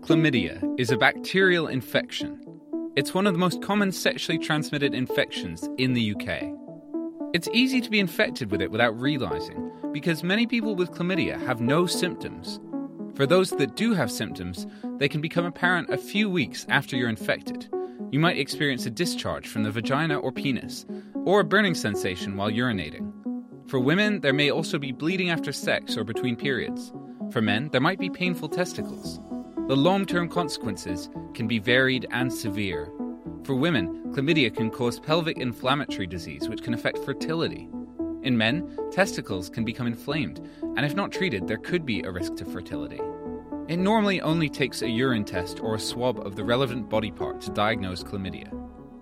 Chlamydia is a bacterial infection. It's one of the most common sexually transmitted infections in the UK. It's easy to be infected with it without realizing because many people with chlamydia have no symptoms. For those that do have symptoms, they can become apparent a few weeks after you're infected. You might experience a discharge from the vagina or penis, or a burning sensation while urinating. For women, there may also be bleeding after sex or between periods. For men, there might be painful testicles. The long term consequences can be varied and severe. For women, chlamydia can cause pelvic inflammatory disease, which can affect fertility. In men, testicles can become inflamed, and if not treated, there could be a risk to fertility. It normally only takes a urine test or a swab of the relevant body part to diagnose chlamydia,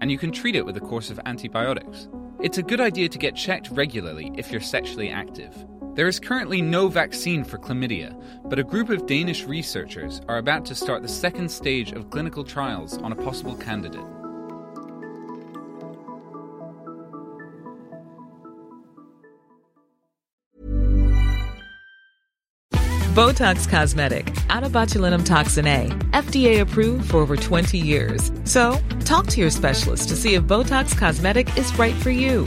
and you can treat it with a course of antibiotics. It's a good idea to get checked regularly if you're sexually active. There is currently no vaccine for chlamydia, but a group of Danish researchers are about to start the second stage of clinical trials on a possible candidate. Botox Cosmetic, onabotulinumtoxinA, FDA approved for over 20 years. So, talk to your specialist to see if Botox Cosmetic is right for you.